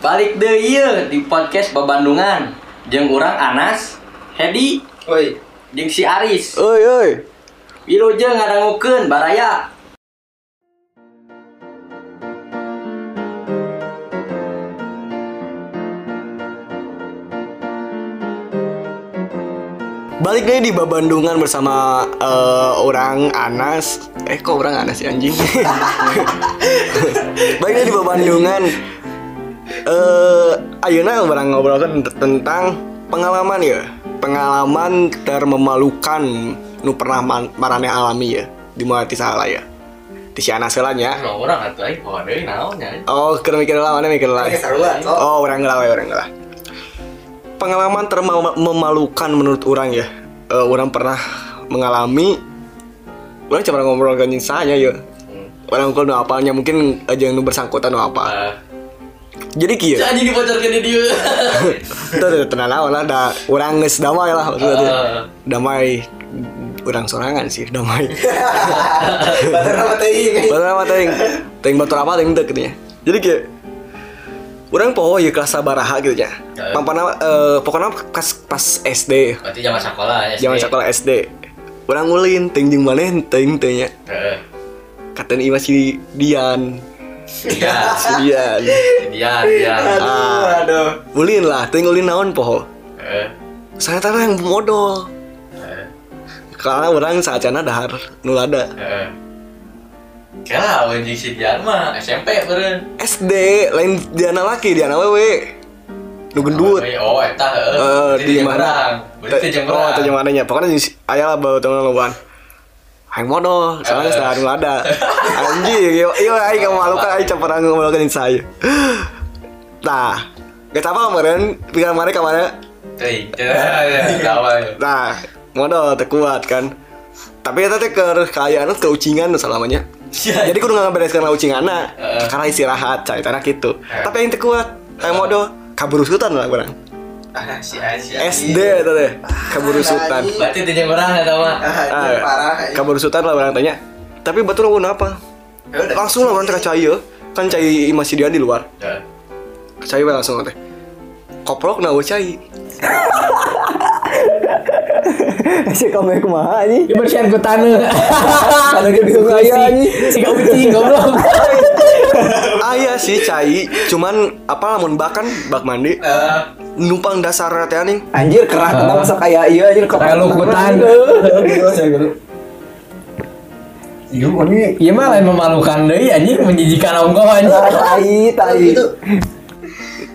Balik deh iya di podcast Babandungan Jeung urang Anas, Hedi, Woi, jeung si Aris Oi oi. Wilujeng ngadangukeun baraya Balik deh di Babandungan bersama eh, orang Anas. Eh kok orang Anas sih anjing? Balik deh di Babandungan. Eh ayeuna orang ngobrolkan tentang pengalaman ya. Pengalaman termemalukan nu pernah man- marane alami ya di mana ti salah ya. Di si Anas heula nya. Nah urang atuh aing deui naonnya Oh, keur mikir lah, mana mikir lah. Oke, sarua, sok. Oh, orang ngelah, orang ngelah. Pengalaman termemalukan menurut orang ya. Eh, orang pernah mengalami orang cuma ngobrol dengan saya ya. Orang kalau nu apalnya mungkin aja yang nu bersangkutan nu apa. Eh, Jadi kieu. Jadi dibocorkeun di dieu Tuh tuh tenang lah lah da urang geus damai lah maksudnya teh. Eh. Damai urang sorangan sih damai. Batur nama teuing. Batur apa teuing? Teuing batur apa teuing teu katanya. Jadi kieu Urang poho ya kelas sabaraha gitu ya. Heeh. Pampana eh pokoknya pas pas SD, Berarti zaman sekolah ya zaman sekolah SD. Urang ngulin teuing jeung maneh teuing teh nya. Heeh Katen ieu masih Dian. Iya. Dia dia Aduh, aduh. Ulin lah, teuing ulin naon poho. Heeh Saya tanah yang modal. Heeh Karena orang saacana dahar nulada. Heeh Kela anjing si Dian mah SMP beureun SD lain Diana laki, Diana wewe. Nu gendut. Oh, eta heeh. Eh di mana? Berarti jeung Oh, teh jeung mananya. Pokoknya di aya lah teman loban. Hayang modal, soalnya sedang nulada. Anjing, yo yo aing kamu malu kan aing campur ngomongin saya. Nah, Gak apa kemarin, pikiran kemarin ke mana? Teuing. Teu tawa. Nah, modal terkuat kan. Tapi eta teh ke kayaan ke ucingan selamanya. Sia. Jadi kudu ngabereskeun ucinganna Heeh. karena istirahat cai tanah gitu. Tapi yang terkuat, kayak modal kaburusutan lah kurang. Ah, si Aji. SD eta teh kaburusutan. Anjing. Berarti teu jeung urang eta mah. Ah, Ah, ini parah. kaburusutan lah orang tanya. Tapi batu nunggu apa? Ya. Langsung lah orang teh cai ya. Kan cai masih dia di luar. Heeh. Cai langsung teh. Koprok na cai. Si kamu kumaha anjing? Dibersihan ku tanah. Ada ke bingung aya anjing. Si kau ucing goblok. Aya sih cai, cuman apa lamun bak kan bak mandi. Eh, numpang dasar teh anjing. Anjir kerah kita masak kayak iya anjir Kayak lukutan. Iya ini. Iya mah lain memalukan deui anjing menjijikan ongkoh anjing. tai tai. Itu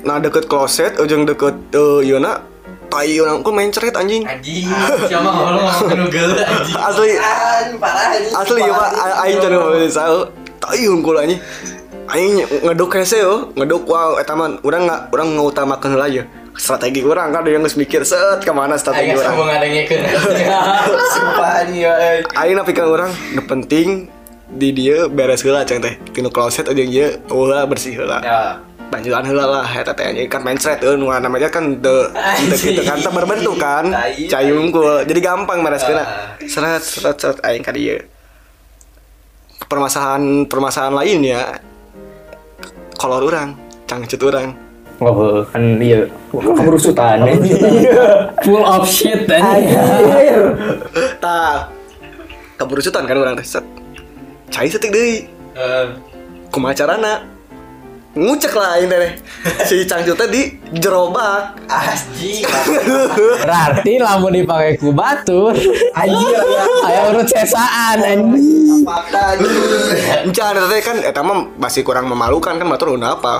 Nah deket kloset, ujung deket uh, Yona Tai Yona, kok main ceret anjing? Anjing. Siapa ngomong ngomong nu geuleuh anjing. Asli, asli ya pak, A- Aing cari ngomongin sao Tai unggul anjing Aing ngeduk hese ngeduk wow, eta mah urang nggak, urang ngutamakeun heula ya Strategi urang kan yang geus mikir set ke mana strategi Aing urang sambung ngadengikeun. Sumpah anjing ya. eh. Aing napikeun urang, nu penting di dia beres heula ceng teh tinu kloset ujung dia ulah bersih heula Ya. heula lah eta teh anjing kan main ceret euy nu namanya kan teu teu kitu kan teu berbentuk kan unggul jadi gampang bereskeun Ah. seret seret seret aing ka dieu permasalahan permasalahan lainnya kolor orang cangcut orang Oh, kan iya keberusutan. Full of shit anjing. Anjir. tah keberusutan kan orang teh cai setik deui Eh, kumaha carana ngucek lah aing teh si cangcut teh di jerobak Anjing. Berarti lamun dipakai ku batur. Anjir ya. Aya urut sesaan? Encan eta teh kan eta mah masih kurang memalukan kan batur udah apa?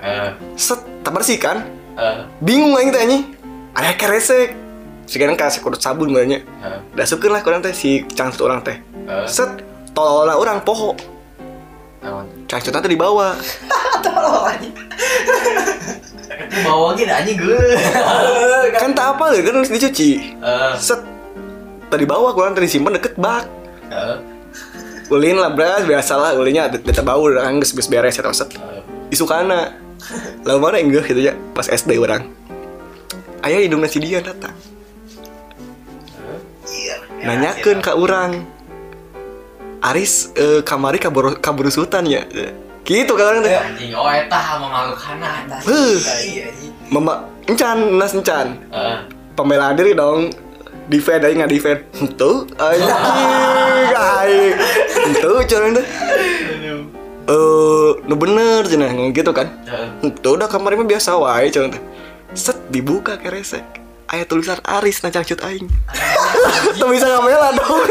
Eh, set tak bersih kan? Eh, bingung aing teh anjing aya keresek. Sekarang kasih kudut sabun banyak eh, dasupkeun lah kurang teh si cangcut orang teh. Eh. set tololna orang poho Naon? cangcutna teh di bawah. Tolong. Bawa gini anjing geuleuh. kan tak apa ya kan harus dicuci. Eh, set. Tadi bawah kurang tadi simpen deket bak. Eh, ulin lah beras biasa lah ulinnya beta bau udah kan geus beres eta set. Eh. isukana lalu mana enggak gitu ya pas SD orang. Ayah hidung nasi dia datang. Nanyakeun ka orang Aris eh, kamari kabur kaburusutan ya? Eh, gitu kan teh Anjing, oh eta memalukan anjing. mama encan nas encan. Heeh. pembelaan diri dong. Defend aing nggak defend tuh anjing aing tuh. Cuman teh eh nu bener ngomong gitu kan? Tuh udah kamar mah biasa wae cuman set dibuka keresek aya tulisan Aris na cangcut aing tuh bisa ngamela dong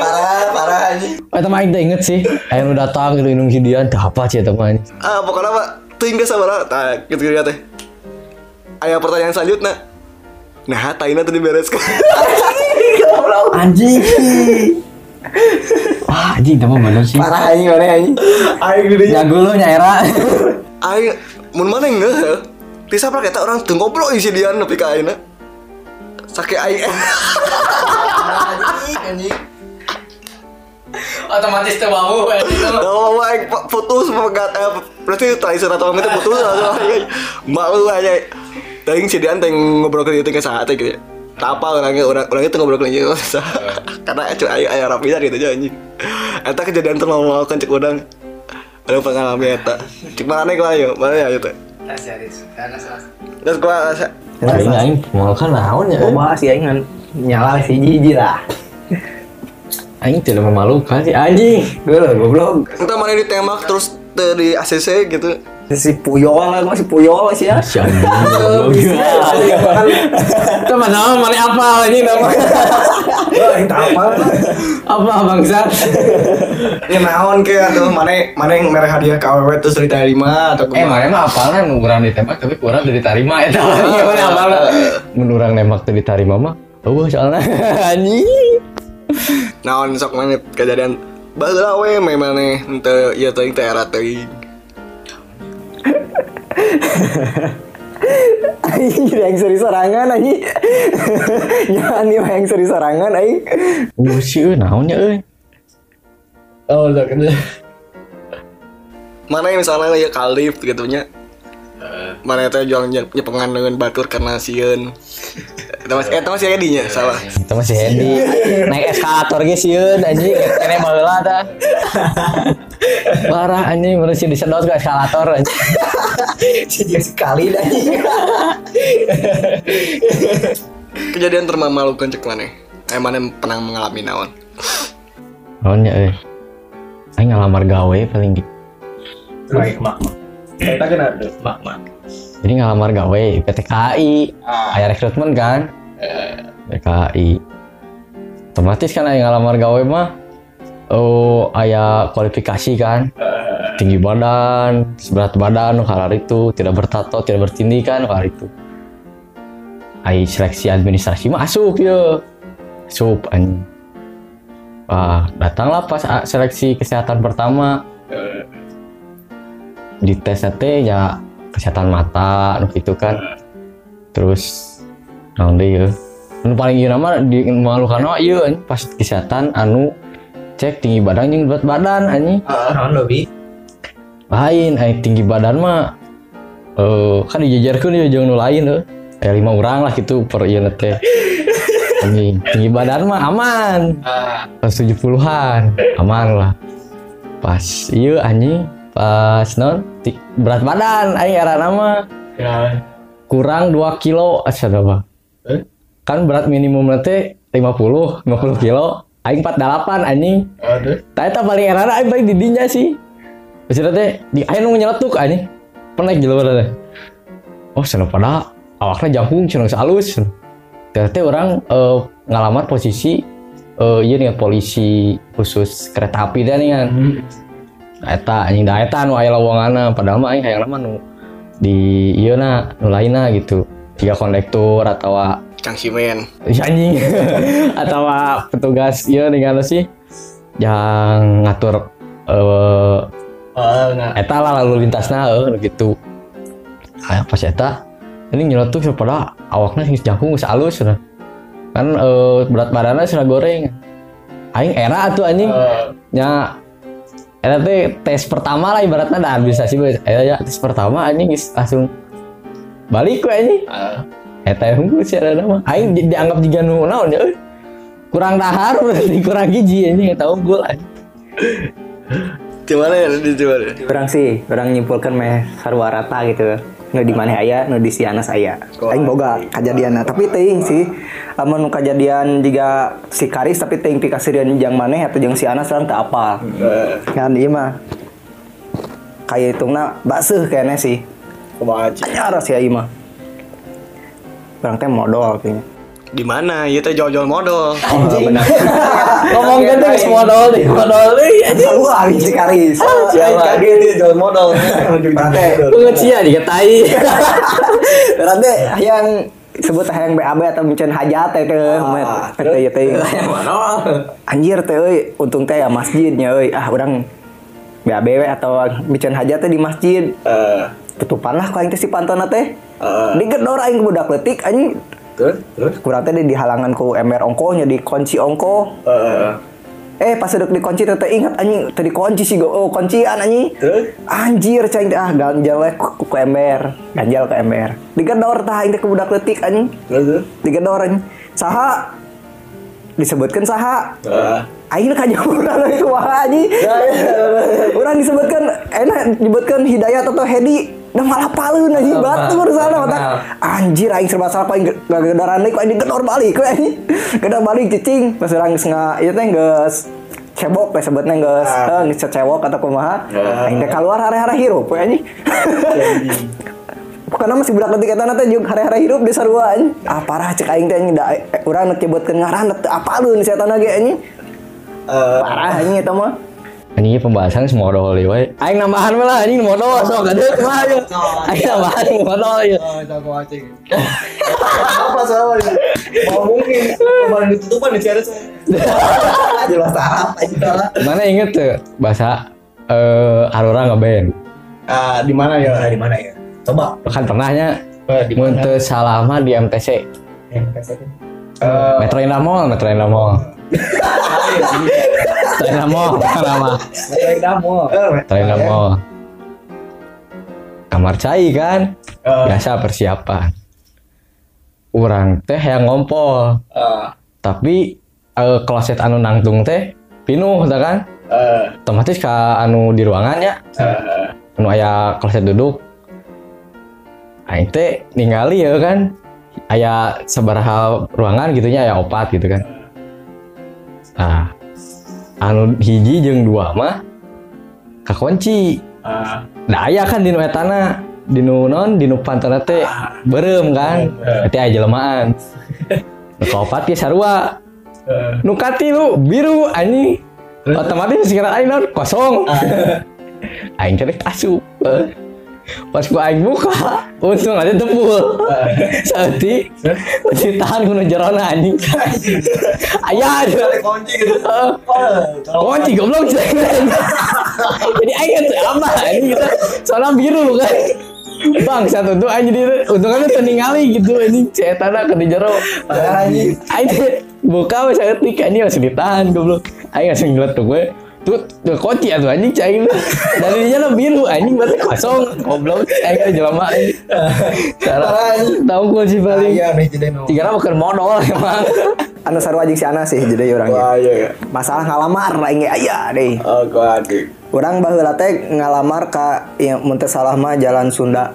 Parah, parah anjing. Eh teman aing teh inget sih. Aing udah datang gitu indung si Dian, tah apa sih teman ini. ah pokoknya pak tuh hingga sabar nah gitu gitu teh aya pertanyaan selanjutnya nah taina tuh dibereskan Anjing. Wah, anjing teman bener sih. Parah anjing mana anjing. aing gede Jago lu nyaira. aing mun mana enggak bisa pernah kata orang tuh ngobrol isi dia nepi ka aing Anjing, anjing. Otomatis. Kalau mau aing pa- putus pegat eh berarti traiser atau itu putus atau mau aja Tadi si Dian teng ngobrol ke itu saat gitu ya. Tak apa orangnya orang orang itu ngobrol ke gitu karena cuy ayo ayo rapi gitu aja anjing. Eta kejadian tuh mau mau cek udang. Ada pengalaman eta. Cek mana nih lah yo, mana ya itu. Riz. Karena salah. Terus gua Aing aing mau kan naon ya. Coba sih aing nyala si jiji lah. Aing tidak memalukan sih anjing. Gue lah goblok. entah mana ditembak terus di ACC gitu. Si Puyol lah, masih Puyol sih ya. Teman naon mana apa anjing nama. Itu apa? Apa bangsat? Ya naon ke atau mana mana yang merah hadiah ke aww terus diterima atau Eh, mana mah apalnya nu urang ditembak tapi kurang dari tarima eta. Iya mana apalnya. Mun urang nembak teu diterima mah. Oh, soalnya anjing. naon sok mana kejadian meh maneh henteu ieu teuing teh era teuing. Anjing jadi yang seri sorangan anjing. Jangan nih yang seri sorangan anjing. Uh, sih euy ya. Oh, udah kan. Mana yang misalnya ya kalif gitu nya. Mana teh jual nye- nyepengan dengan batur karena sieun. Eta masih eta masih aya dinya salah. Itu masih Hendy naik eskalator ge sieun anjing kene baheula tah. Parah anjing mun sih disedot ke eskalator anjing. Si dia sekali anjing. Kejadian termemalukan cek mana? Eh mana yang pernah mengalami naon? Naon ya euy. Aing ngalamar gawe paling gitu. Baik, mak. Kita kan ada mak, mak. Jadi ngalamar gawe PT KAI. Aya rekrutmen kan? PKI. Otomatis kan aya ngalamar gawe mah oh aya kualifikasi kan. Tinggi badan, berat badan, kalar itu, tidak bertato, tidak bertindih kan, kalar itu. Ai seleksi administrasi mah asup ya. Asup anjing. Wah, datanglah pas seleksi kesehatan pertama. Di tes ya kesehatan mata nu gitu kan. Terus naon deui yeuh anu paling ieu nama di malukan mah ieu pas kesehatan anu cek tinggi badan jeung berat badan anjing. Naon lebih? lain aya tinggi badan mah eh kan dijajarkeun ieu jeung nu lain heuh aya lima orang lah gitu per ieu teh anjing tinggi badan mah aman. Pas 70-an aman lah. Pas ieu anjing pas non berat badan aing era nama Ya. kurang 2 kilo asa apa Eh? kan berat minimum nanti 50 50 kilo aing 48 anjing Aduh. Tah eta paling erana aing paling di dinya sih. Maksudnya teh di aya nu nyeletuk anjing. Pernah gila teh. Oh, sana pada awakna jangkung cenah halus. Teh teh orang eh, ngalamar posisi eh ieu nih polisi khusus kereta api dah nih kan. Eta anjing da eta nu aya lowonganna padahal mah aing hayang mah nu di ieu na nu lainna gitu. Tiga kondektur atau Cang Simen. Ih, anjing atau petugas iya nih kan sih yang ngatur eh Oh, enggak. eta lah lalu lintasnya eh gitu kayak pas eta ini nyelotuk pada awaknya sing jangkung geus alus cenah. kan eh, berat badannya sudah goreng aing era atuh anjing nya eta teh tes pertama lah ibaratnya ada administrasi beus eta ya tes pertama anjing langsung balik we anjing. Eta hungkul sih ada nama. Aing di- dianggap juga nu naon ya kurang dahar berarti kurang gizi anjing eta unggul anjing. Di mana ya di di mana? Orang sih, orang nyimpulkan meh sarua rata gitu. Nu di mana aya, nu di siana saya. Aing boga kejadian tapi teuing sih. Lamun kejadian juga si Karis tapi teuing pikasirian jeung maneh atau jeung si Anas orang teu apal. Kan ieu mah. Kayak hitungna baseuh kayaknya sih. kumaha Ci? Anyar sih mah. Orang teh modal kayaknya. Di mana? Ya teh jual-jual modal. Ngomong kan tuh modal nih, modal nih. Sarua ari si Karis. Siapa? Kaget dia jual modal. Berarti Pengecia dikatai. berarti yang sebut yang BAB atau micen hajat teh teh. Teh teh. Teh anjir teh euy untung teh ya masjidnya euy. Ah urang BAB atau micen hajat teh di masjid. Eh, tutupan lah kau yang teh si pantona teh. Heeh. digedor aing budak letik anjing terus terus? Kurang teh di halangan ku ember ongkonya di kunci ongko Eh, eh pas udah dikunci teh ingat anjing teh dikunci sih go. Oh kuncian anjing. Terus? Anjir teh ah ganjal we ku, ku ember. Ganjal ke ember. Digedor tah teh ke budak letik anjing. Terus digedor anjing. Saha? Disebutkan saha? Eh, Aing kan urang lagi kumaha anjing. Urang disebutkan enak disebutkan Hidayat atau Hedi Udah malah palu anjing batur sana otak. Anjir aing serba salah aing gedaran deui ku aing gedor balik ku anjing. Gedor balik cicing pas urang geus nga ieu teh geus cebok teh sebutnya geus eh geus cebok atau kumaha. Aing teh keluar hare-hare hirup we anjing. Karena masih budak letik eta teh jeung hare-hare hirup di sarua anjing. Ah parah cek aing teh eh, urang nak nyebutkeun ngaran teu apalun si eta ge anjing. eh, Parah anjing eta mah. Anjing ieu pembahasan semua modal deui we. Aing nambahan lah anjing modal sok ada mah ya. Aing nambahan modal ya. Jago acing. Apa soalnya? Mau mungkin kemarin ditutupan di CRS. Jelas salah aja. Mana inget tuh bahasa eh Arura ngeband. Ah, di mana ya? Di mana ya? Coba. Kan pernahnya Eh, di mana? Muntah salama di MTC. Eh, kasetnya. Metro Indah Mall, Metro Indah Mall. Damo. Metro Indah Mall. Kamar cai kan, Eh, biasa persiapan. Orang teh yang ngompol, eh, tapi eh, kloset anu nangtung teh pinuh, tah kan? eh, Otomatis ke anu di ruangan ya, eh, anu aya kloset duduk. Aing teh ningali ya kan, aya sabaraha ruangan gitunya aya opat gitu kan. Nah, anu hiji jeung dua mah kakunci. eh, Da aya kan dinu etana, dinu non dinu pantana teh beureum kan. Berarti aya jelmaan. Nu kaopat ge sarua. eh. Nu katilu biru anjing. Otomatis sekira aing non kosong. aing rek asup. Pas gua aing buka, untung ada tepul. Sakti, ditahan kuno jerona anjing. Aya aja. Kunci gitu. Oh, Kunci goblok Jadi aing kan apa ini kita soalnya biru kan. Bang satu tuh aja di untungnya tuh ningali gitu ini cetana ke di jero. anjing. Aing buka wes ketik ini masih ditahan goblok. Aing langsung ngeliat tuh gue tuh tuh kunci atuh anjing cai lu. Dari dia lah biru anjing berarti kosong goblok. Aing kan jelema anjing. Cara tahu kunci paling. Iya, nih jadi. Tiga bukan modal emang. Anu sarua jeung si Ana sih jadi orangnya. wah iya ya Masalah ngalamar aing ge aya deh. oh gua adik Urang baheula teh ngalamar ka yang mun teu salah mah Jalan Sunda.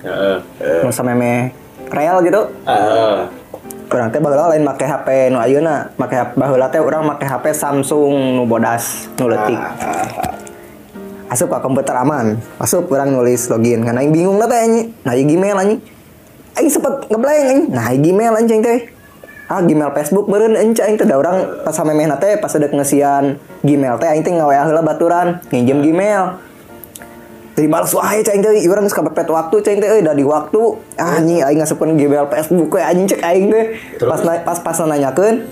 Heeh, eh, Nu sameme rel gitu. eh, Urang teh baheula lain make HP nu ayeuna, make HP baheula teh urang make HP Samsung nu bodas, nu leutik. Asup ka komputer aman. Asup urang nulis login. Kan aing bingung teh anjing. Nah, ieu Gmail anjing. Aing sempet ngeblank anjing. Nah, ieu Gmail anjing teh. Ah, Gmail Facebook beureun anjing aing teh da urang pas samemehna teh pas ada ngesian Gmail teh aing teh ngaweah heula baturan, nginjem Gmail. Jadi balas wae cai teh urang geus kapepet waktu cai teh euy da di waktu ah, anjing aing ngasupkeun Gmail Facebook we anjing cek aing teh pas na- pas pas nanyakeun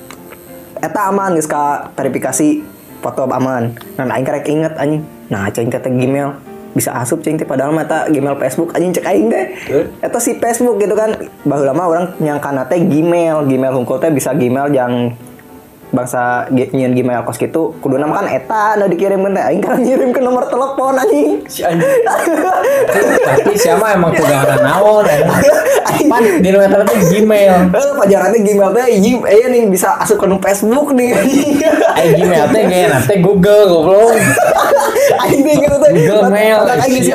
eta aman geus ka verifikasi foto aman. Nah aing karek inget anjing nah cai teh Gmail. Bisa asup cai teh padahal mah eta Gmail Facebook anjing cek aing teh eta si Facebook gitu kan baheula mah urang nyangkana teh Gmail. Gmail hungkul teh bisa Gmail yang bangsa nyieun Gmail kos gitu kudu nama kan eta nu dikirimkeun teh aing kan ngirim ke nomor telepon anjing Si anjing. Tapi siapa emang pegangan naon? Pan di nomor telepon Gmail. Eh, pajarannya Gmail teh eh nih bisa asup ke Facebook nih Eh Gmail teh ge nanti Google goblok. Aing teh gitu teh. Google Mail, aing geus.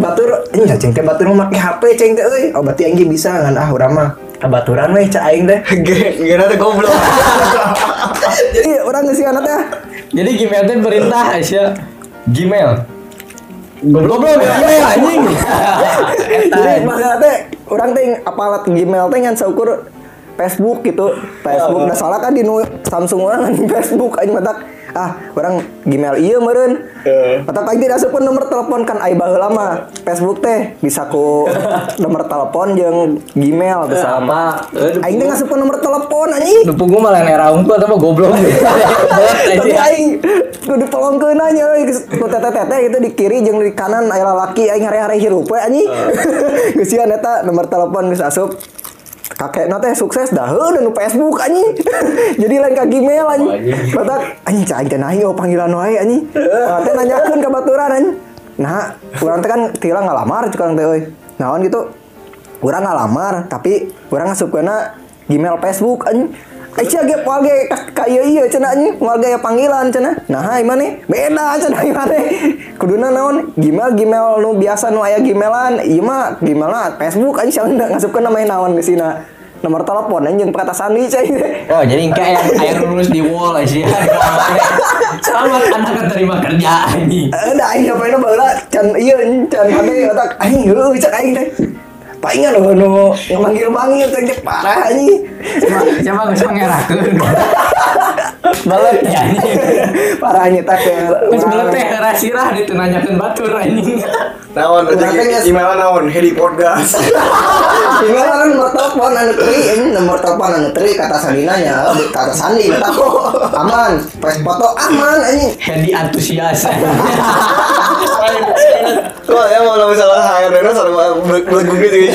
Batur nya ceng teh batur make HP ceng teh euy. Oh berarti aing bisa ngan ah urang mah. Kabaturan we cak aing teh. Gak ada goblok. Jadi orang siana teh. Jadi Gmail teh perintah Aisyah. Gmail. Goblok goblok Gmail anjing. Jadi maksudnya teh orang teh apalat Gmail teh ngan saukur Facebook gitu. Facebook dah salah kan di Samsung orang kan Facebook aing matak ah orang Gmail iya meureun. Matak aing tidak asupkeun nomor telepon kan ai baheula mah Facebook teh bisa ku nomor telepon jeung Gmail bisa Apa? Aing teh ngasupkeun nomor telepon anjing. Dupu gua malah nera unggul tapi goblok. Tapi aing kudu tolongkeun anya euy ku teteh-teteh itu di kiri jeung di kanan aya lalaki aing hari-hari hirup we anjing. Geus sieun eta nomor telepon geus asup. Kakekna teh sukses dah heuh nu Facebook anjing. Jadi lain ka Gmail anjing. Batak anjing cai teh nahi oh panggilan wae anjing. Teh nanyakeun ka baturan anjing. Nah, urang teh kan tilang ngalamar cukang teh euy. Naon gitu. Urang ngalamar tapi urang ngasupkeunna Gmail Facebook anjing. Aisyah ge poal ge ieu ieu cenah anjing, moal panggilan cenah. Nah, hai mana? Beda cenah ieu mana? Kuduna naon? Gmail Gmail nu biasa nu aya Gmailan, ieu mah Gmailna Facebook anjing siapa ngasupkeun nama naon geusina. Nomor telepon anjing kata sandi cai. Oh jadi engke yang yang nulis di wall Aisyah. Selamat anda keterima kerja anjing. Eh, da aing ngapain baheula can ieu can hade otak aing heuh cek aing teh. Palingan nu yang manggil-manggil teh cek parah anjing. Coba coba geus ngerakeun. Balet ya anjing. Parah nya teh. Geus balet teh rasirah batur anjing. Naon, geus- email naon, Hedi Podcast. Tinggal kan nomor telepon anu teri, ini nomor telepon anu teri kata Sandina nya, di kata Sandi kata aman, pas foto aman anjing. Hendi antusias. Kok ya mau misalnya hire dana sama gitu gitu.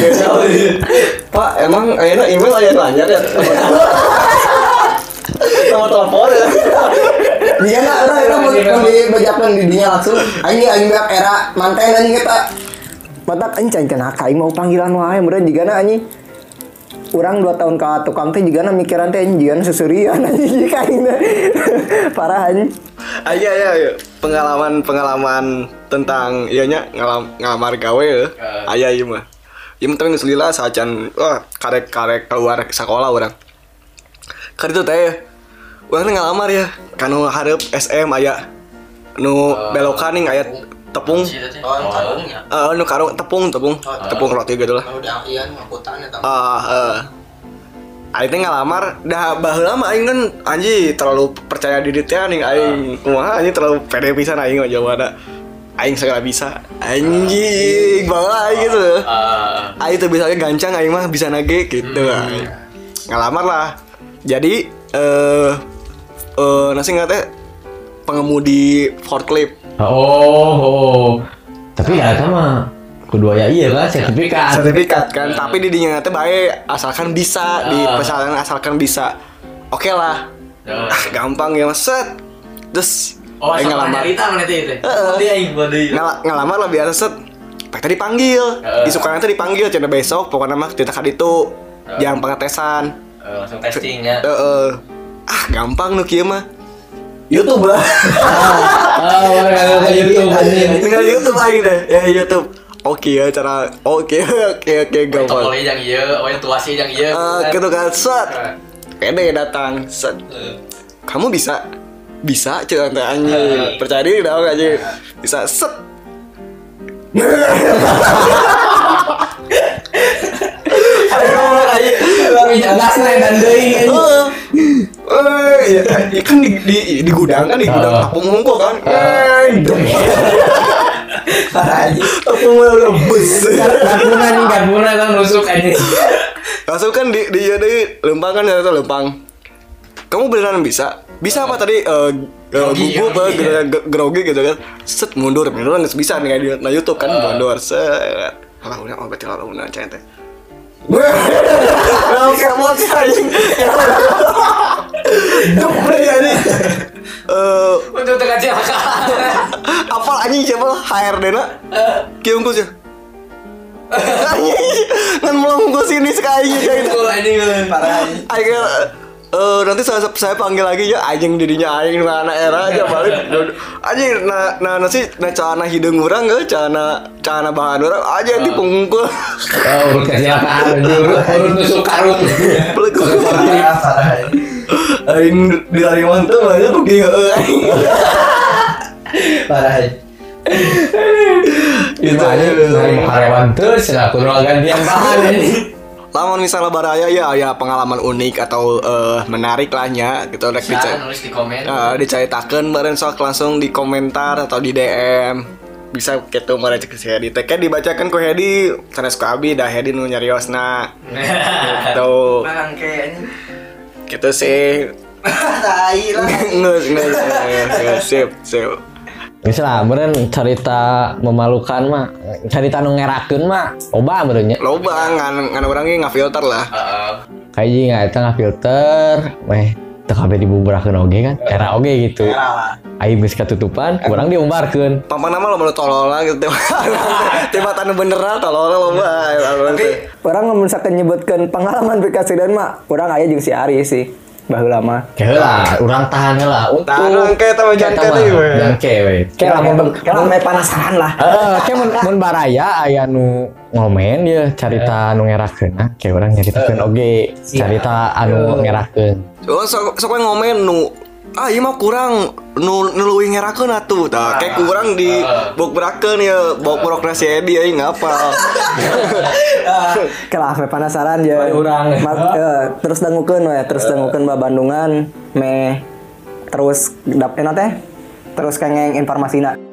Pak, emang ayeuna email aya nanya ya. Nomor telepon ya. Dia nggak ada itu mau dibajakan di dinya langsung. Anjing anjing beak era manten anjing kita. Matak anjing can kena kai mau panggilan wae meureun jigana anjing. Urang 2 tahun ka tukang teh jigana mikiran teh anjing jigana susurian anjing teh. Parah anjing. Ayo ayo ayo. Pengalaman pengalaman tentang ianya ngalam ngalamar gawe ya. Aya ieu mah. Ieu mah tapi geus lila sacan wah karek-karek keluar sekolah urang. Kan itu teh urang teh ngalamar ya. Kanu hareup SM aya nu belokan nih aya tepung Oh, karungnya. eh nu karung tepung tepung tepung roti gitu lah. Iya eta. Ah, eh. Aing teh ngalamar, dah baheula mah aing kan anji terlalu percaya diri teh aing aing kumaha anjing terlalu pede pisan aing mah jawabanna. Aing segala bisa. Anjing, baheula aing gitu. Aing tuh bisa gancang aing mah bisa nage gitu. aing. Ngalamar lah. Jadi eh eh nasi nggak teh pengemudi forklift. Oh, oh. Tapi ya sama kedua ya iya kan sertifikat. sertifikat kan tapi di dinya teh bae asalkan bisa di pesanan asalkan bisa oke lah ah gampang ya mas set terus Oh, sama ngalamar nyarita mana teh. Heeh. Dia aing bade. Ngala- ngalamar lah biasa set. Pak tadi dipanggil. Isukan teh dipanggil cina besok pokoknya mah kita kan itu jam pengetesan Eh, langsung testing ya. Heeh. ah gampang nu kieu mah. YouTube lah Oh, ya YouTube. anjing. tinggal YouTube aing deh. Ya YouTube. Oke ya cara oke oke oke gampang. Tokol yang ieu, oh yang tuasi yang ieu. Ah, gitu kan set. Pede datang set. Kamu bisa bisa cuy tante anjing percaya diri dong anjing bisa set. Eh, iya, kan di, di, di gudang kan di gudang Ah. tepung mungkul kan. Eh udah Gabungan gabungan kan anjing. langsung kan di di di lempang kan ternyata lempang kamu beneran bisa bisa apa tadi eh Grogi, gugup grogi, eh, gro- grogi gitu kan set mundur mundur nggak bisa nih di nah YouTube kan mundur set alah udah oh berarti lah udah cente Oke, mau anjing. Jepret ini. Eh, Untuk tekan silakan. apa anjing siapa HRD na? Kiungkus ya. Anjing, kan melungkus ini sekali gitu. Parah. Akhirnya eh nanti saya, saya panggil lagi ya anjing dirinya anjing na anak era aja balik anjing na na nasi na cana hidung orang nggak cana cana bahan orang aja di pengungkul Oh, urut kecelakaan, urut nusuk karung. Parah. aing di lari mantep aja pergi aing Parah. Itu aja dari karyawan terus, nah kudu gantian bahan ini. Lamun misalnya baraya ya ya pengalaman unik atau eh, menarik lahnya gitu dicer- nulis di komen. Nah, diceritakan bareng sok langsung di komentar atau di DM bisa gitu mereka cek si Hedi. Teka dibacakan ku Hedi sanes ku abi dah Hedi nu nyariosna. Gitu. Anjing. gitu sih. Tai lah. nges nges, nges sip sip Misalnya, meren cerita memalukan mah, cerita nu ngerakeun mah, oba merenya. loba ngan ngan orang nggak filter lah. Heeh. Kayak jadi nggak itu nggak filter, weh, teu kabeh dibuburakeun oge kan, era oge gitu. Aing geus katutupan, urang diumbarkeun. Lo mau tolol lah gitu tiba tanu beneran tolol loba. Tapi Orang nggak misalkan nyebutkan pengalaman aplikasi dan mah, orang ayah jeung si Ari sih, baheula mah. Kayak urang tahan lah Tahan angke tama jangke Eta mah, deui, we. jangke we. Kayak lamun kayak lamun aya penasaran lah. Heeh, kayak mun, mun baraya aya nu ngomen dia carita nu ngerakeun nah, kayak urang nyaritakeun oge carita anu ngerakeun. Oh, sok sok ngomen nu ah iya mah kurang. Nu nu leuwih ngerakeun atuh tah. Kayak kurang di bok berakeun ya bok progresi Edi aing ngapal. Kalau ame penasaran ya. urang. Ma- eh, terus dangukeun we, terus dangukeun ba Bandungan me terus dap teh terus kengeng informasina.